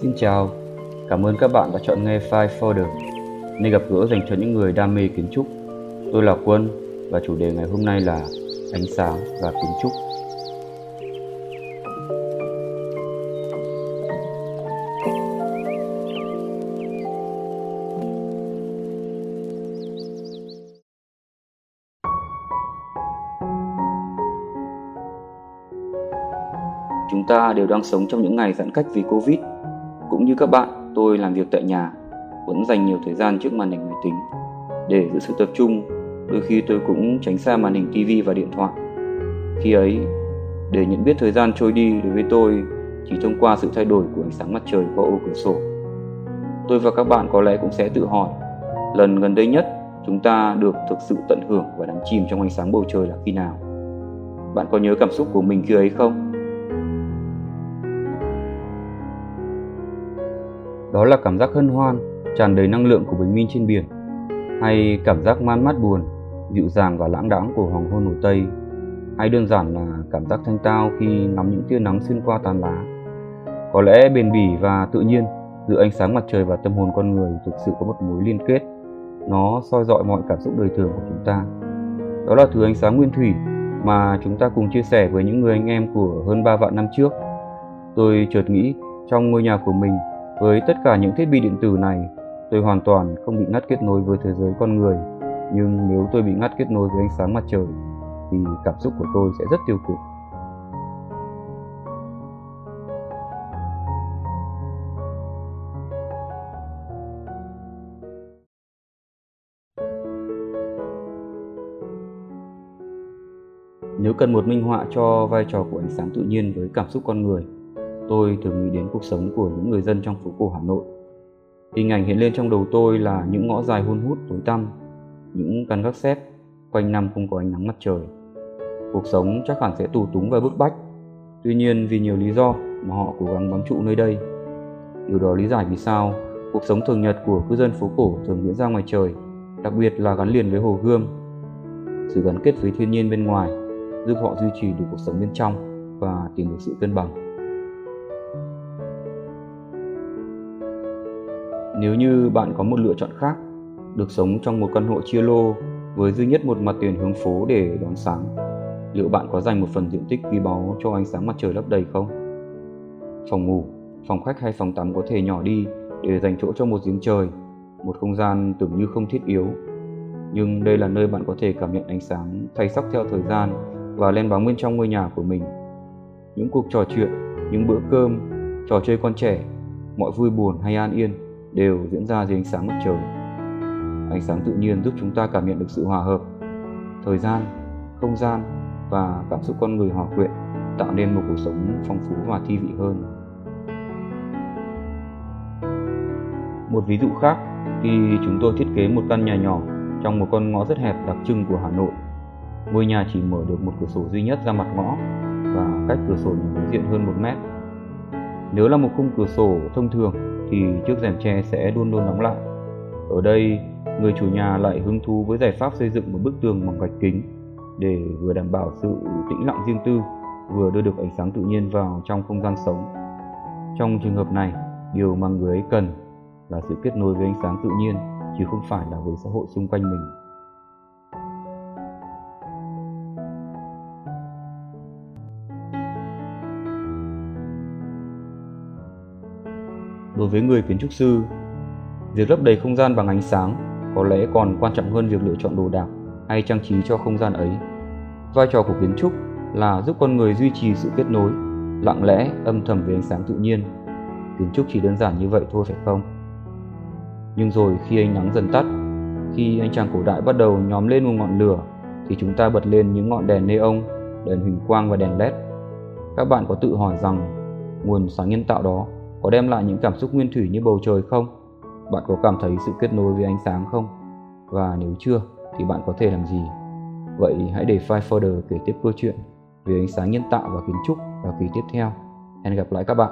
Xin chào, cảm ơn các bạn đã chọn nghe File Folder, nơi gặp gỡ dành cho những người đam mê kiến trúc. Tôi là Quân và chủ đề ngày hôm nay là ánh sáng và kiến trúc. Chúng ta đều đang sống trong những ngày giãn cách vì Covid. Cũng như các bạn, tôi làm việc tại nhà, vẫn dành nhiều thời gian trước màn hình máy tính. Để giữ sự tập trung, đôi khi tôi cũng tránh xa màn hình TV và điện thoại. Khi ấy, để nhận biết thời gian trôi đi đối với tôi chỉ thông qua sự thay đổi của ánh sáng mặt trời qua ô cửa sổ. Tôi và các bạn có lẽ cũng sẽ tự hỏi, lần gần đây nhất chúng ta được thực sự tận hưởng và đắm chìm trong ánh sáng bầu trời là khi nào? Bạn có nhớ cảm xúc của mình khi ấy không? Đó là cảm giác hân hoan, tràn đầy năng lượng của bình minh trên biển, hay cảm giác man mát buồn, dịu dàng và lãng đãng của hoàng hôn hồ Tây, hay đơn giản là cảm giác thanh tao khi ngắm những tia nắng xuyên qua tàn lá. Có lẽ bền bỉ và tự nhiên giữa ánh sáng mặt trời và tâm hồn con người thực sự có một mối liên kết. Nó soi dọi mọi cảm xúc đời thường của chúng ta. Đó là thứ ánh sáng nguyên thủy mà chúng ta cùng chia sẻ với những người anh em của hơn 3 vạn năm trước. Tôi chợt nghĩ trong ngôi nhà của mình với tất cả những thiết bị điện tử này, tôi hoàn toàn không bị ngắt kết nối với thế giới con người. Nhưng nếu tôi bị ngắt kết nối với ánh sáng mặt trời, thì cảm xúc của tôi sẽ rất tiêu cực. Nếu cần một minh họa cho vai trò của ánh sáng tự nhiên với cảm xúc con người, tôi thường nghĩ đến cuộc sống của những người dân trong phố cổ Hà Nội. Hình ảnh hiện lên trong đầu tôi là những ngõ dài hun hút tối tăm, những căn gác xếp quanh năm không có ánh nắng mặt trời. Cuộc sống chắc hẳn sẽ tù túng và bức bách. Tuy nhiên vì nhiều lý do mà họ cố gắng bám trụ nơi đây. Điều đó lý giải vì sao cuộc sống thường nhật của cư dân phố cổ thường diễn ra ngoài trời, đặc biệt là gắn liền với hồ gươm. Sự gắn kết với thiên nhiên bên ngoài giúp họ duy trì được cuộc sống bên trong và tìm được sự cân bằng. Nếu như bạn có một lựa chọn khác, được sống trong một căn hộ chia lô với duy nhất một mặt tiền hướng phố để đón sáng, liệu bạn có dành một phần diện tích quý báu cho ánh sáng mặt trời lấp đầy không? Phòng ngủ, phòng khách hay phòng tắm có thể nhỏ đi để dành chỗ cho một giếng trời, một không gian tưởng như không thiết yếu. Nhưng đây là nơi bạn có thể cảm nhận ánh sáng thay sắc theo thời gian và len bóng bên trong ngôi nhà của mình. Những cuộc trò chuyện, những bữa cơm, trò chơi con trẻ, mọi vui buồn hay an yên đều diễn ra dưới ánh sáng mặt trời. Ánh sáng tự nhiên giúp chúng ta cảm nhận được sự hòa hợp, thời gian, không gian và cảm xúc con người hòa quyện, tạo nên một cuộc sống phong phú và thi vị hơn. Một ví dụ khác, khi chúng tôi thiết kế một căn nhà nhỏ trong một con ngõ rất hẹp đặc trưng của Hà Nội. Ngôi nhà chỉ mở được một cửa sổ duy nhất ra mặt ngõ và cách cửa sổ nhà đối diện hơn một mét. Nếu là một khung cửa sổ thông thường thì chiếc rèm tre sẽ luôn luôn đóng lại. Ở đây, người chủ nhà lại hứng thú với giải pháp xây dựng một bức tường bằng gạch kính để vừa đảm bảo sự tĩnh lặng riêng tư, vừa đưa được ánh sáng tự nhiên vào trong không gian sống. Trong trường hợp này, điều mà người ấy cần là sự kết nối với ánh sáng tự nhiên chứ không phải là với xã hội xung quanh mình. Đối với người kiến trúc sư, việc lấp đầy không gian bằng ánh sáng có lẽ còn quan trọng hơn việc lựa chọn đồ đạc hay trang trí cho không gian ấy. Vai trò của kiến trúc là giúp con người duy trì sự kết nối, lặng lẽ, âm thầm với ánh sáng tự nhiên. Kiến trúc chỉ đơn giản như vậy thôi phải không? Nhưng rồi khi ánh nắng dần tắt, khi anh chàng cổ đại bắt đầu nhóm lên một ngọn lửa, thì chúng ta bật lên những ngọn đèn neon, đèn huỳnh quang và đèn led. Các bạn có tự hỏi rằng nguồn sáng nhân tạo đó có đem lại những cảm xúc nguyên thủy như bầu trời không? Bạn có cảm thấy sự kết nối với ánh sáng không? Và nếu chưa, thì bạn có thể làm gì? Vậy hãy để File Folder kể tiếp câu chuyện về ánh sáng nhân tạo và kiến trúc vào kỳ tiếp theo. Hẹn gặp lại các bạn.